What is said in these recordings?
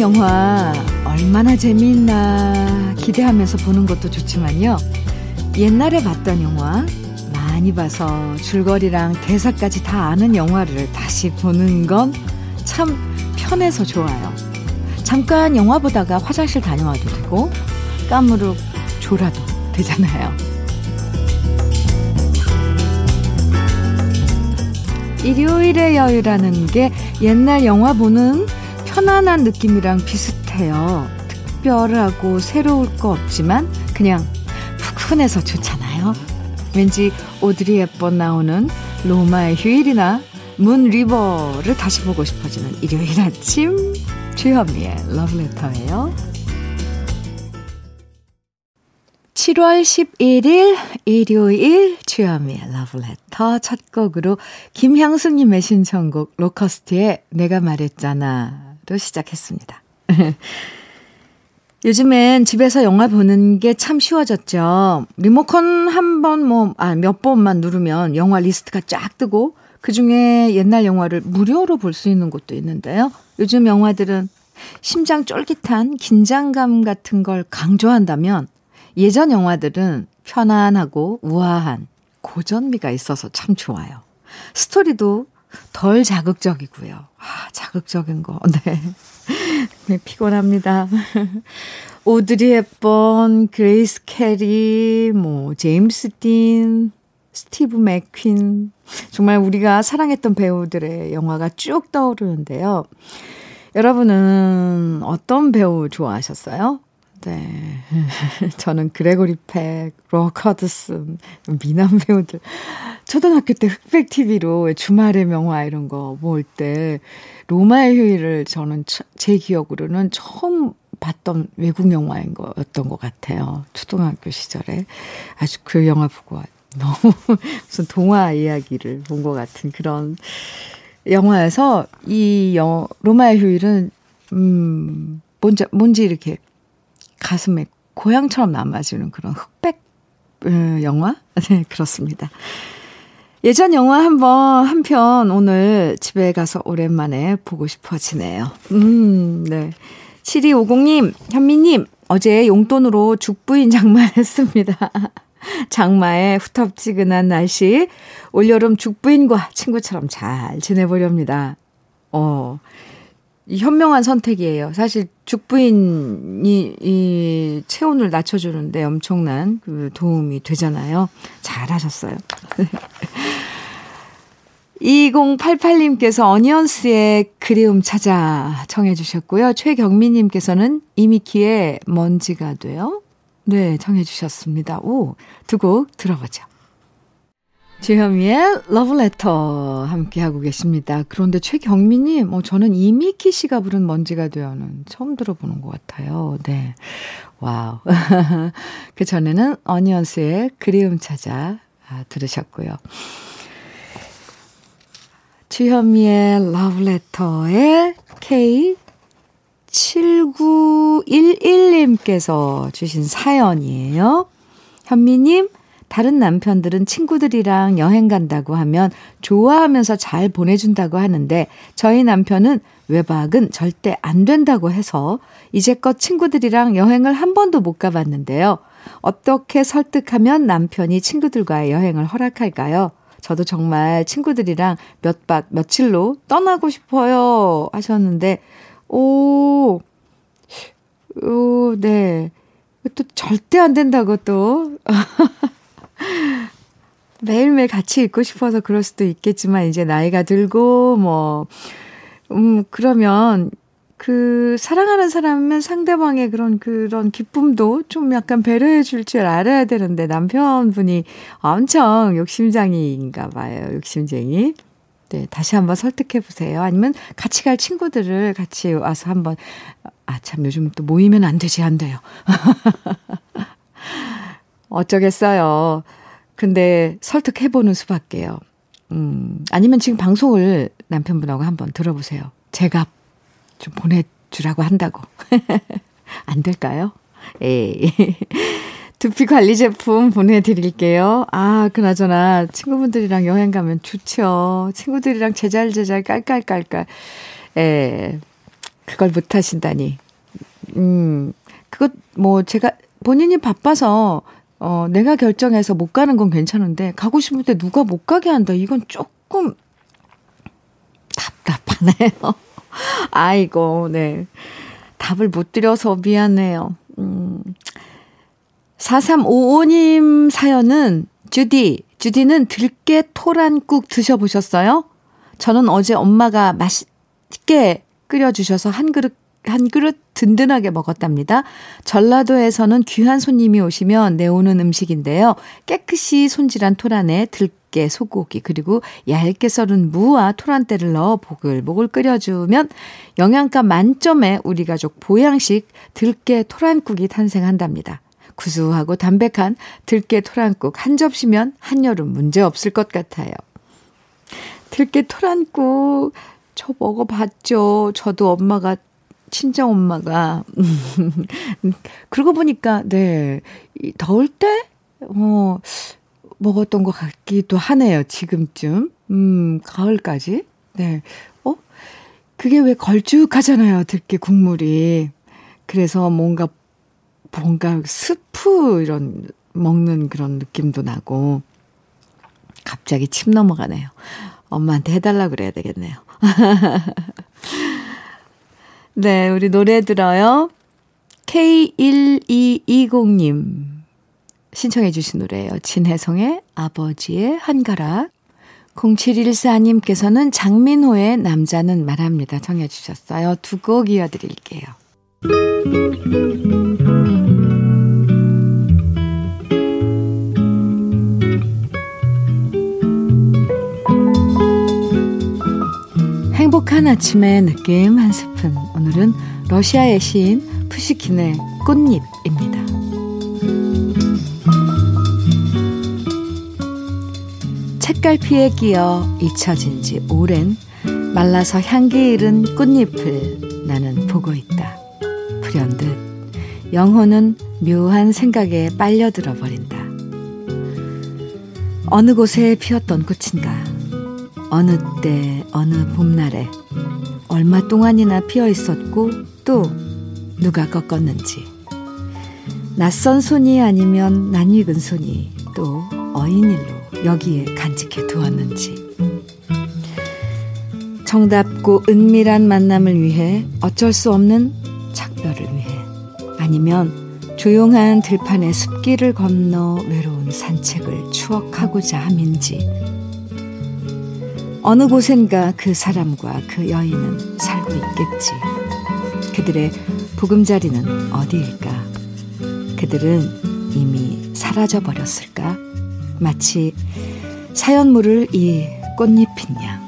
영화 얼마나 재미있나 기대하면서 보는 것도 좋지만요. 옛날에 봤던 영화 많이 봐서 줄거리랑 대사까지 다 아는 영화를 다시 보는 건 참 편해서 좋아요. 잠깐 영화 보다가 화장실 다녀와도 되고 까무룩 졸아도 되잖아요. 일요일의 여유라는 게 옛날 영화 보는 편안한 느낌이랑 비슷해요. 특별하고 새로울 거 없지만 그냥 푸근해서 좋잖아요. 왠지 오드리 헵번 나오는 로마의 휴일이나 문 리버를 다시 보고 싶어지는 일요일 아침 주현미의 러브레터예요. 7월 11일 일요일 주현미의 러브레터 첫 곡으로 김향수님의 신청곡 로커스트의 내가 말했잖아 로 시작했습니다. 요즘엔 집에서 영화 보는 게 참 쉬워졌죠. 리모컨 한 번 뭐, 아, 몇 번만 누르면 영화 리스트가 쫙 뜨고 그 중에 옛날 영화를 무료로 볼 수 있는 곳도 있는데요. 요즘 영화들은 심장 쫄깃한 긴장감 같은 걸 강조한다면 예전 영화들은 편안하고 우아한 고전미가 있어서 참 좋아요. 스토리도 덜 자극적이고요. 아, 자극적인 거. 네. 네 피곤합니다. 오드리 헵번, 그레이스 켈리, 뭐 제임스 딘, 스티브 맥퀸. 정말 우리가 사랑했던 배우들의 영화가 쭉 떠오르는데요. 여러분은 어떤 배우 좋아하셨어요? 네. 저는 그레고리 팩, 로커드슨, 미남 배우들. 초등학교 때 흑백 TV로 주말의 명화 이런 거볼 때, 로마의 휴일을 저는 제 기억으로는 처음 봤던 외국 영화인 거였던 것 같아요. 초등학교 시절에. 아주 그 영화 보고 너무 무슨 동화 이야기를 본 것 같은 그런 영화에서 이 영, 로마의 휴일은, 음, 뭔지, 뭔지 이렇게 가슴에 고향처럼 남아주는 그런 흑백 음, 영화? 네, 그렇습니다. 예전 영화 한번 한 편 오늘 집에 가서 오랜만에 보고 싶어지네요. 음, 네. 7250님, 현미님, 어제 용돈으로 죽부인 장만했습니다. 장마에 후텁지근한 날씨, 올여름 죽부인과 친구처럼 잘 지내보렵니다. 어, 현명한 선택이에요. 사실 죽부인이 이 체온을 낮춰주는데 엄청난 그 도움이 되잖아요. 잘하셨어요. 2088님께서 어니언스의 그리움 찾아 청해 주셨고요. 최경미님께서는 이미키의 먼지가 돼요. 네, 청해 주셨습니다. 오, 두 곡 들어보죠. 주현미의 러브레터 함께하고 계십니다. 그런데 최경미님, 어, 저는 이미키 씨가 부른 먼지가 되어는 처음 들어보는 것 같아요. 네. 와우. 그 전에는 어니언스의 그리움 찾아 아, 들으셨고요. 주현미의 러브레터의 K7911님께서 주신 사연이에요. 현미님, 다른 남편들은 친구들이랑 여행 간다고 하면 좋아하면서 잘 보내준다고 하는데 저희 남편은 외박은 절대 안 된다고 해서 이제껏 친구들이랑 여행을 한 번도 못 가봤는데요. 어떻게 설득하면 남편이 친구들과의 여행을 허락할까요? 저도 정말 친구들이랑 몇 박 며칠로 떠나고 싶어요 하셨는데, 오, 오, 네. 또 절대 안 된다고 또. 매일매일 같이 있고 싶어서 그럴 수도 있겠지만, 이제 나이가 들고, 뭐, 음, 그러면, 그, 사랑하는 사람은 상대방의 그런, 그런 기쁨도 좀 약간 배려해 줄 줄 알아야 되는데, 남편분이 엄청 욕심장이인가 봐요. 욕심쟁이. 네, 다시 한번 설득해 보세요. 아니면 같이 갈 친구들을 같이 와서 한번, 아, 참, 요즘 또 모이면 안 되지, 안 돼요. 어쩌겠어요. 근데 설득해보는 수밖에요. 음, 아니면 지금 방송을 남편분하고 한번 들어보세요. 제가 좀 보내주라고 한다고. 안 될까요? 에이. 두피 관리 제품 보내드릴게요. 아, 그나저나 친구분들이랑 여행 가면 좋죠. 친구들이랑 제잘제잘 깔깔깔깔. 에, 그걸 못 하신다니. 음, 그것, 뭐, 제가 본인이 바빠서, 어, 내가 결정해서 못 가는 건 괜찮은데, 가고 싶을 때 누가 못 가게 한다. 이건 조금 답답하네요. 아이고, 네. 답을 못 드려서 미안해요. 음. 4355님 사연은, 주디, 주디는 들깨 토란국 드셔보셨어요? 저는 어제 엄마가 맛있게 끓여주셔서 한 그릇, 한 그릇 든든하게 먹었답니다. 전라도에서는 귀한 손님이 오시면 내오는 음식인데요. 깨끗이 손질한 토란에 들깨, 소고기, 그리고 얇게 썰은 무와 토란대를 넣어 보글보글 끓여주면 영양가 만점의 우리 가족 보양식 들깨 토란국이 탄생한답니다. 구수하고 담백한 들깨 토란국 한 접시면 한여름 문제 없을 것 같아요. 들깨 토란국 저 먹어봤죠. 저도 엄마가 친정 엄마가 그러고 보니까 네 더울 때 어, 먹었던 것 같기도 하네요. 지금쯤 음 가을까지 네 어? 그게 왜 걸쭉하잖아요. 들깨 국물이 그래서 뭔가 뭔가 스프 이런 먹는 그런 느낌도 나고 갑자기 침 넘어가네요. 엄마한테 해달라 그래야 되겠네요. 네, 우리 노래 들어요. K1220님 신청해 주신 노래예요. 진혜성의 아버지의 한가락. 0714님께서는 장민호의 남자는 말합니다. 정해 주셨어요. 두 곡 이어드릴게요. 행복한 아침의 느낌 한 스푼. 오늘은 러시아의 시인 푸시킨의 꽃잎입니다. 책갈피에 끼어 잊혀진 지 오랜 말라서 향기 잃은 꽃잎을 나는 보고 있다. 불현듯 영혼은 묘한 생각에 빨려들어 버린다. 어느 곳에 피었던 꽃인가? 어느 때, 어느 봄날에 얼마 동안이나 피어 있었고 또 누가 꺾었는지. 낯선 손이 아니면 낯익은 손이 또 어인일로 여기에 간직해 두었는지. 정답고 은밀한 만남을 위해 어쩔 수 없는 작별을 위해 아니면 조용한 들판의 숲길을 건너 외로운 산책을 추억하고자 함인지 어느 곳엔가 그 사람과 그 여인은 살고 있겠지. 그들의 보금자리는 어디일까? 그들은 이미 사라져 버렸을까? 마치 사연물을 이 꽃잎인 양.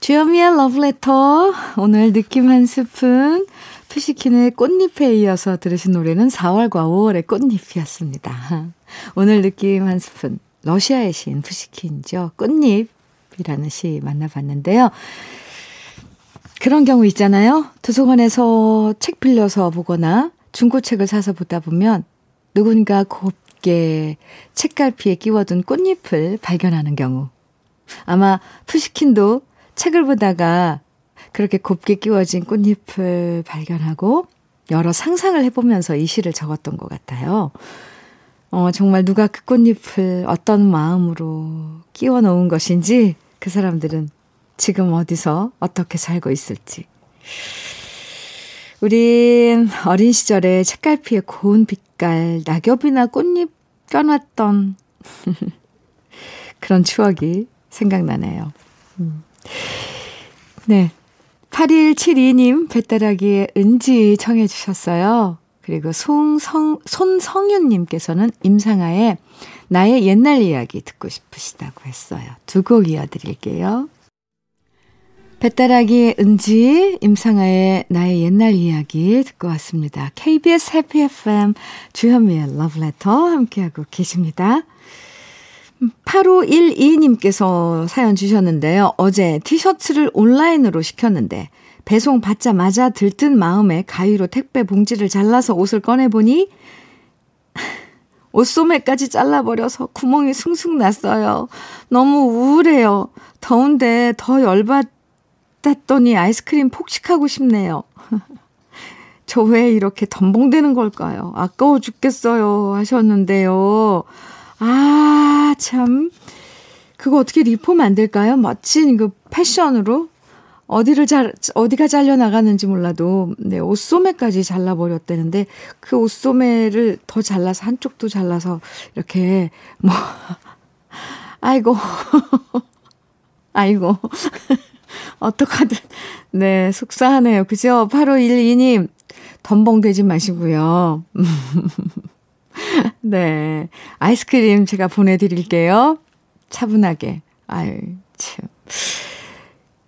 주현미의 러브레터. 오늘 느낌 한 스푼. 푸시킨의 꽃잎에 이어서 들으신 노래는 4월과 5월의 꽃잎이었습니다. 오늘 느낌 한 스푼. 러시아의 시인 푸시킨이죠. 꽃잎이라는 시 만나봤는데요. 그런 경우 있잖아요. 도서관에서 책 빌려서 보거나 중고책을 사서 보다 보면 누군가 곱게 책갈피에 끼워둔 꽃잎을 발견하는 경우. 아마 푸시킨도 책을 보다가 그렇게 곱게 끼워진 꽃잎을 발견하고 여러 상상을 해보면서 이 시를 적었던 것 같아요. 어, 정말 누가 그 꽃잎을 어떤 마음으로 끼워 놓은 것인지 그 사람들은 지금 어디서 어떻게 살고 있을지. 우린 어린 시절에 책갈피에 고운 빛깔, 낙엽이나 꽃잎 껴놨던 그런 추억이 생각나네요. 음. 네. 8172님 배따라기에 은지 청해 주셨어요. 그리고 송성, 손성윤님께서는 임상아의 나의 옛날 이야기 듣고 싶으시다고 했어요. 두 곡 이어드릴게요. 배따라기의 은지, 임상아의 나의 옛날 이야기 듣고 왔습니다. KBS 해피 FM 주현미의 러브레터 함께하고 계십니다. 8512님께서 사연 주셨는데요. 어제 티셔츠를 온라인으로 시켰는데 배송 받자마자 들뜬 마음에 가위로 택배 봉지를 잘라서 옷을 꺼내보니 옷소매까지 잘라버려서 구멍이 숭숭 났어요. 너무 우울해요. 더운데 더 열받았더니 아이스크림 폭식하고 싶네요. 저 왜 이렇게 덤벙대는 걸까요? 아까워 죽겠어요. 하셨는데요. 아, 참. 그거 어떻게 리폼 안 될까요? 멋진 그 패션으로? 어디를 잘, 어디가 잘려 나가는지 몰라도, 네, 옷소매까지 잘라 버렸다는데, 그 옷소매를 더 잘라서, 한쪽도 잘라서, 이렇게, 뭐, 아이고, 아이고, 어떡하든, 네, 속상하네요. 그죠? 8512님, 덤벙되지 마시고요. 네, 아이스크림 제가 보내드릴게요. 차분하게. 아유, 참.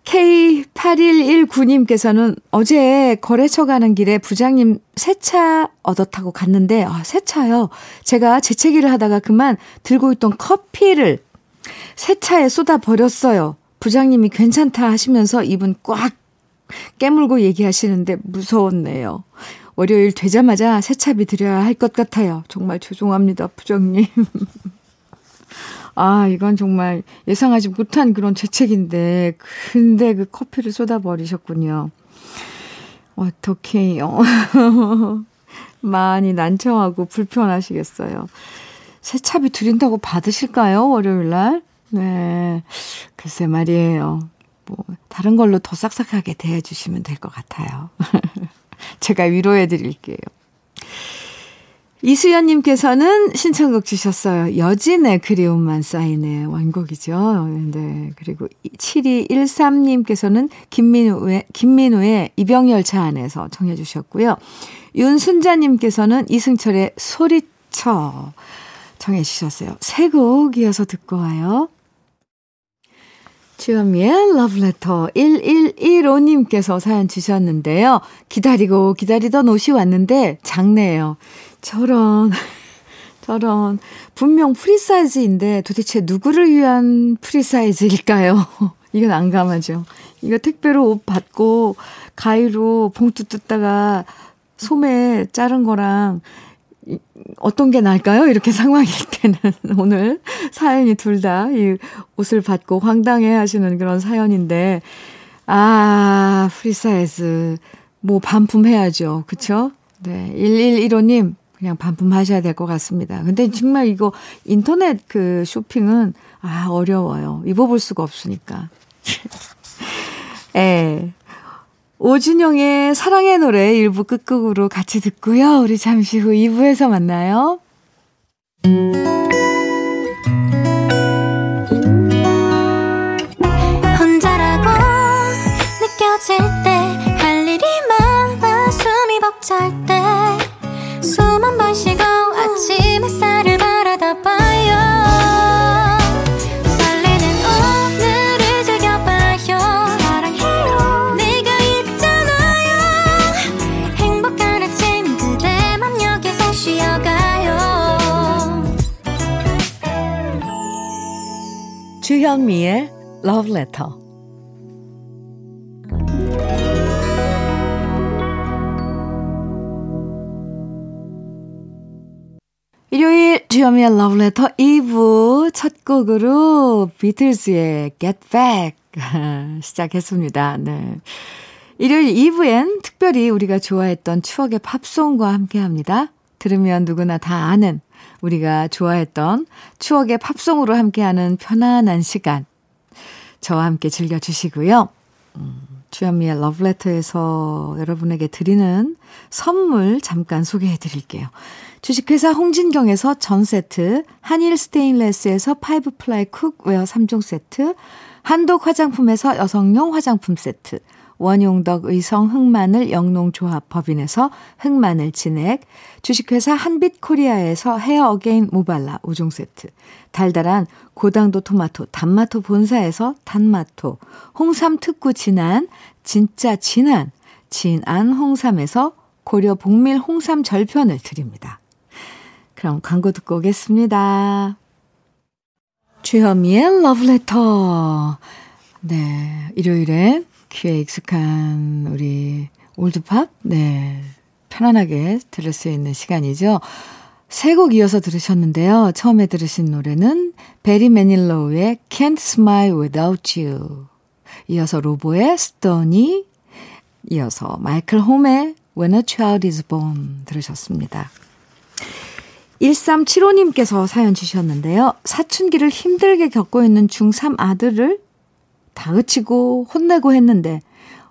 K8119님께서는 어제 거래처 가는 길에 부장님 새 차 얻어 타고 갔는데, 아, 새 차요. 제가 재채기를 하다가 그만 들고 있던 커피를 새 차에 쏟아 버렸어요. 부장님이 괜찮다 하시면서 입은 꽉 깨물고 얘기하시는데 무서웠네요. 월요일 되자마자 세차비 드려야 할 것 같아요. 정말 죄송합니다, 부장님. 아, 이건 정말 예상하지 못한 그런 재책인데, 근데 그 커피를 쏟아버리셨군요. 어떡해요. 많이 난처하고 불편하시겠어요. 세차비 드린다고 받으실까요? 월요일 날? 네. 글쎄 말이에요. 뭐, 다른 걸로 더 싹싹하게 대해주시면 될 것 같아요. 제가 위로해 드릴게요. 이수연님께서는 신청곡 주셨어요. 여진의 그리움만 쌓이네. 원곡이죠. 네. 그리고 7213님께서는 김민우의, 김민우의 이병열차 안에서 청해 주셨고요. 윤순자님께서는 이승철의 소리쳐 청해 주셨어요. 세 곡 이어서 듣고 와요. 주현미의 러브레터 1115님께서 사연 주셨는데요. 기다리고 기다리던 옷이 왔는데 작네요. 저런, 저런, 분명 프리사이즈인데 도대체 누구를 위한 프리사이즈일까요? 이건 난감하죠. 이거 택배로 옷 받고 가위로 봉투 뜯다가 소매 자른 거랑 어떤 게 나을까요? 이렇게 상황일 때는 오늘 사연이 둘 다 이 옷을 받고 황당해 하시는 그런 사연인데 아, 프리사이즈 뭐 반품해야죠. 그쵸? 네. 1115님 그냥 반품하셔야 될 것 같습니다. 근데 정말 이거 인터넷 그 쇼핑은 아, 어려워요. 입어볼 수가 없으니까. 예. 오준영의 사랑의 노래 일부 끝곡으로 같이 듣고요. 우리 잠시 후 2부에서 만나요. 혼자라고 느껴질 때 주현미의 Love Letter. 일요일 주현미의 Love Letter 2부 첫 곡으로 비틀즈의 Get Back 시작했습니다. 네. 일요일 2부엔 특별히 우리가 좋아했던 추억의 팝송과 함께 합니다. 들으면 누구나 다 아는 우리가 좋아했던 추억의 팝송으로 함께하는 편안한 시간. 저와 함께 즐겨주시고요. 음, 주현미의 러브레터에서 여러분에게 드리는 선물 잠깐 소개해 드릴게요. 주식회사 홍진경에서 전 세트, 한일 스테인레스에서 five ply cookware 3종 세트, 한독 화장품에서 여성용 화장품 세트, 원용덕 의성 흑마늘 영농조합 법인에서 흑마늘 진액, 주식회사 한빛코리아에서 Hair Again 모발라 5종 세트, 달달한 고당도 토마토 단마토 본사에서 단마토, 홍삼 특구 진한, 진짜 진한, 진안 홍삼에서 고려 복밀 홍삼 절편을 드립니다. 그럼 광고 듣고 오겠습니다. 주현미의 러브레터. 네, 일요일에 귀에 익숙한 우리 올드팝, 네. 편안하게 들을 수 있는 시간이죠. 세 곡 이어서 들으셨는데요. 처음에 들으신 노래는 베리 매닐로우의 Can't Smile Without You. 이어서 로보의 Stoney. 이어서 마이클 홈의 When a Child is Born 들으셨습니다. 1375님께서 사연 주셨는데요. 사춘기를 힘들게 겪고 있는 중3 아들을 다그치고 혼내고 했는데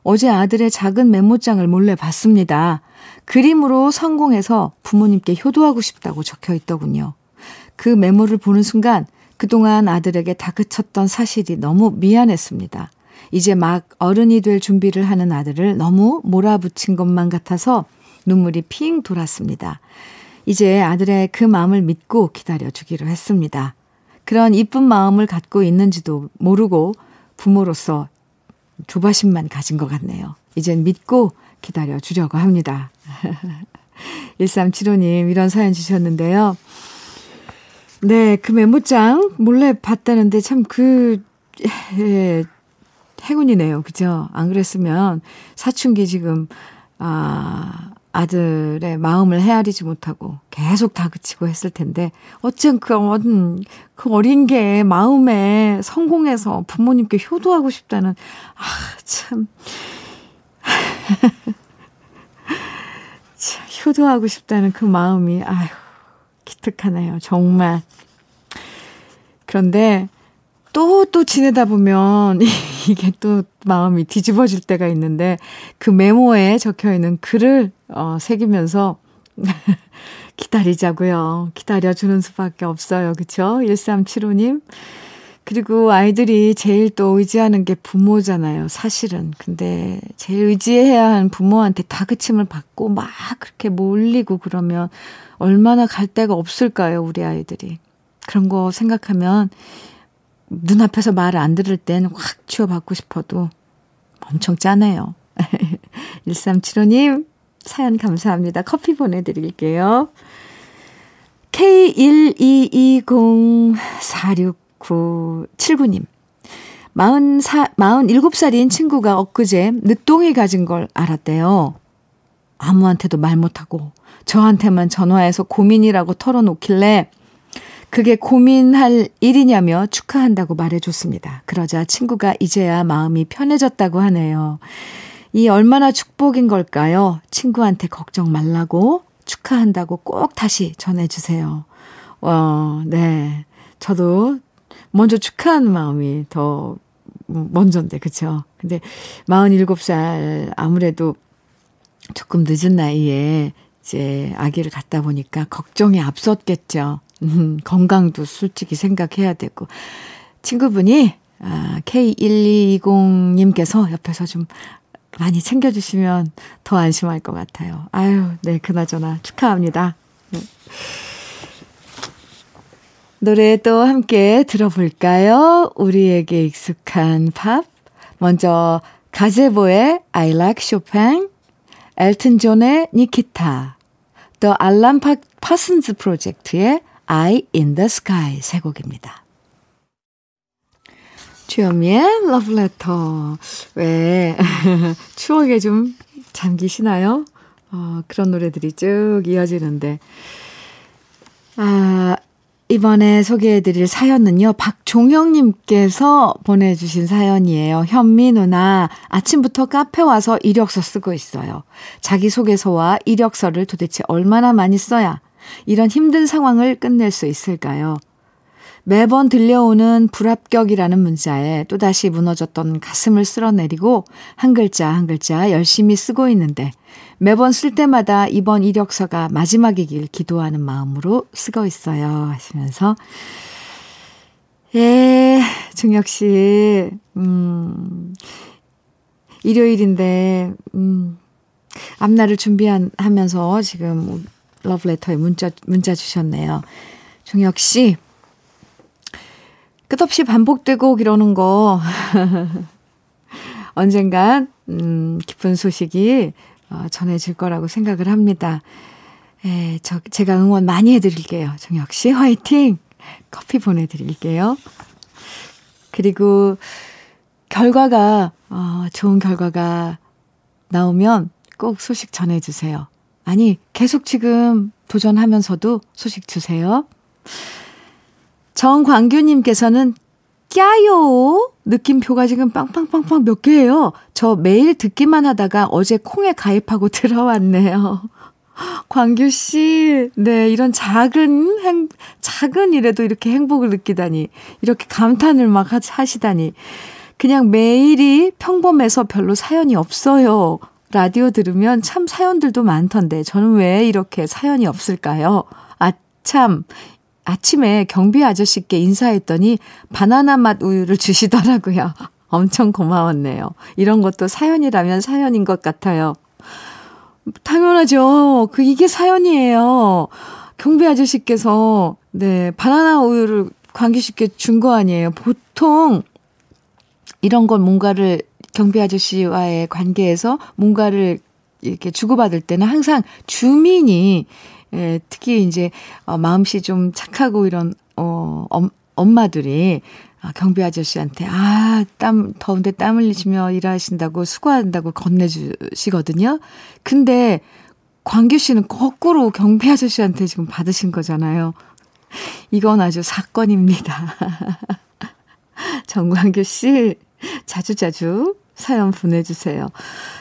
어제 아들의 작은 메모장을 몰래 봤습니다. 그림으로 성공해서 부모님께 효도하고 싶다고 적혀 있더군요. 그 메모를 보는 순간 그동안 아들에게 다그쳤던 사실이 너무 미안했습니다. 이제 막 어른이 될 준비를 하는 아들을 너무 몰아붙인 것만 같아서 눈물이 핑 돌았습니다. 이제 아들의 그 마음을 믿고 기다려주기로 했습니다. 그런 이쁜 마음을 갖고 있는지도 모르고 부모로서 조바심만 가진 것 같네요. 이젠 믿고 기다려 주려고 합니다. 1375님, 이런 사연 주셨는데요. 네, 그 메모장 몰래 봤다는데 참 그, 예, 행운이네요. 그죠? 안 그랬으면 사춘기 지금, 아, 아들의 마음을 헤아리지 못하고 계속 다그치고 했을 텐데, 어쩜 그, 어린, 그 어린 게 마음에 성공해서 부모님께 효도하고 싶다는, 아, 참. 참, 효도하고 싶다는 그 마음이, 아휴, 기특하네요. 정말. 그런데, 또, 또 지내다 보면 이게 또 마음이 뒤집어질 때가 있는데 그 메모에 적혀 있는 글을 어, 새기면서 기다리자고요. 기다려주는 수밖에 없어요. 그쵸? 1375님. 그리고 아이들이 제일 또 의지하는 게 부모잖아요. 사실은. 근데 제일 의지해야 하는 부모한테 다그침을 받고 막 그렇게 몰리고 그러면 얼마나 갈 데가 없을까요? 우리 아이들이. 그런 거 생각하면 눈앞에서 말을 안 들을 땐 확 치워받고 싶어도 엄청 짜네요. 1375님, 사연 감사합니다. 커피 보내드릴게요. K122046979님. 44, 47살인 친구가 엊그제 늦동이 가진 걸 알았대요. 아무한테도 말 못하고 저한테만 전화해서 고민이라고 털어놓길래 그게 고민할 일이냐며 축하한다고 말해줬습니다. 그러자 친구가 이제야 마음이 편해졌다고 하네요. 이 얼마나 축복인 걸까요? 친구한테 걱정 말라고 축하한다고 꼭 다시 전해주세요. 어, 네. 저도 먼저 축하하는 마음이 더 먼저인데, 그쵸? 근데 47살 아무래도 조금 늦은 나이에 이제 아기를 갖다 보니까 걱정이 앞섰겠죠. 음, 건강도 솔직히 생각해야 되고. 친구분이, 아, K1220님께서 옆에서 좀 많이 챙겨주시면 더 안심할 것 같아요. 아유, 네, 그나저나 축하합니다. 네. 노래 또 함께 들어볼까요? 우리에게 익숙한 팝. 먼저, 가제보의 I like Chopin, 엘튼 존의 니키타, 또 알람 파, 파슨즈 프로젝트의 I in the Sky 세 곡입니다. 주현미의 Love Letter. 왜, 추억에 좀 잠기시나요? 어, 그런 노래들이 쭉 이어지는데. 아, 이번에 소개해드릴 사연은요, 박종형님께서 보내주신 사연이에요. 현미 누나, 아침부터 카페 와서 이력서 쓰고 있어요. 자기소개서와 이력서를 도대체 얼마나 많이 써야 이런 힘든 상황을 끝낼 수 있을까요? 매번 들려오는 불합격이라는 문자에 또다시 무너졌던 가슴을 쓸어내리고 한 글자 한 글자 열심히 쓰고 있는데 매번 쓸 때마다 이번 이력서가 마지막이길 기도하는 마음으로 쓰고 있어요. 하시면서 예, 중혁 씨, 음, 일요일인데, 음, 앞날을 준비하면서 지금 러브레터에 문자, 문자 주셨네요. 종혁 씨, 끝없이 반복되고 이러는 거, 언젠간, 음, 기쁜 소식이 어, 전해질 거라고 생각을 합니다. 에, 저, 제가 응원 많이 해드릴게요. 종혁 씨, 화이팅! 커피 보내드릴게요. 그리고 결과가, 어, 좋은 결과가 나오면 꼭 소식 전해주세요. 아니, 계속 지금 도전하면서도 소식 주세요. 정광규님께서는 깨요! 느낌표가 지금 빵빵빵빵 몇 개예요. 저 매일 듣기만 하다가 어제 콩에 가입하고 들어왔네요. 광규 씨, 네, 이런 작은 행, 작은 일에도 이렇게 행복을 느끼다니, 이렇게 감탄을 막 하시다니, 그냥 매일이 평범해서 별로 사연이 없어요. 라디오 들으면 참 사연들도 많던데, 저는 왜 이렇게 사연이 없을까요? 아, 참, 아침에 경비 아저씨께 인사했더니 바나나 맛 우유를 주시더라고요. 엄청 고마웠네요. 이런 것도 사연이라면 사연인 것 같아요. 당연하죠. 그, 이게 사연이에요. 경비 아저씨께서, 네, 바나나 우유를 광기 씨께 준 거 아니에요. 보통, 이런 걸 뭔가를 경비 아저씨와의 관계에서 뭔가를 이렇게 주고받을 때는 항상 주민이 예, 특히 이제 어, 마음씨 좀 착하고 이런 어 엄, 엄마들이 아, 경비 아저씨한테 아, 땀 더운데 땀 흘리시며 일하신다고 수고한다고 건네주시거든요. 근데 광규 씨는 거꾸로 경비 아저씨한테 지금 받으신 거잖아요. 이건 아주 사건입니다. 정광규 씨 자주자주 사연 보내주세요.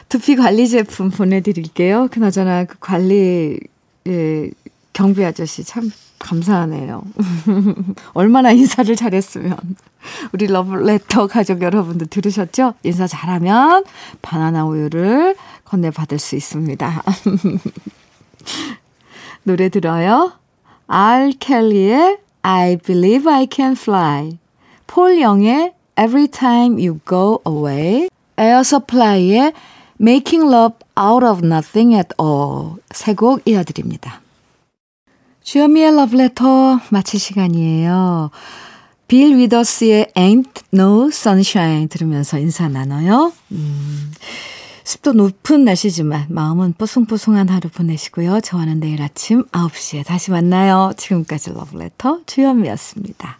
두피 관리 제품 보내드릴게요. 그나저나 그 관리 예, 경비 아저씨 참 감사하네요. 얼마나 인사를 잘했으면. 우리 러브레터 가족 여러분들 들으셨죠? 인사 잘하면 바나나 우유를 건네받을 수 있습니다. 노래 들어요. 알 켈리의 I Believe I Can Fly. 폴 영의 Every Time You Go Away. 에어 서플라이의 Making Love Out of Nothing at All 세 곡 이어드립니다. 주현미의 러브레터 마칠 시간이에요. 빌 위더스의 Ain't No Sunshine 들으면서 인사 나눠요. 음, 습도 높은 날씨지만 마음은 뽀송뽀송한 하루 보내시고요. 저와는 내일 아침 9시에 다시 만나요. 지금까지 러브레터 주현미였습니다.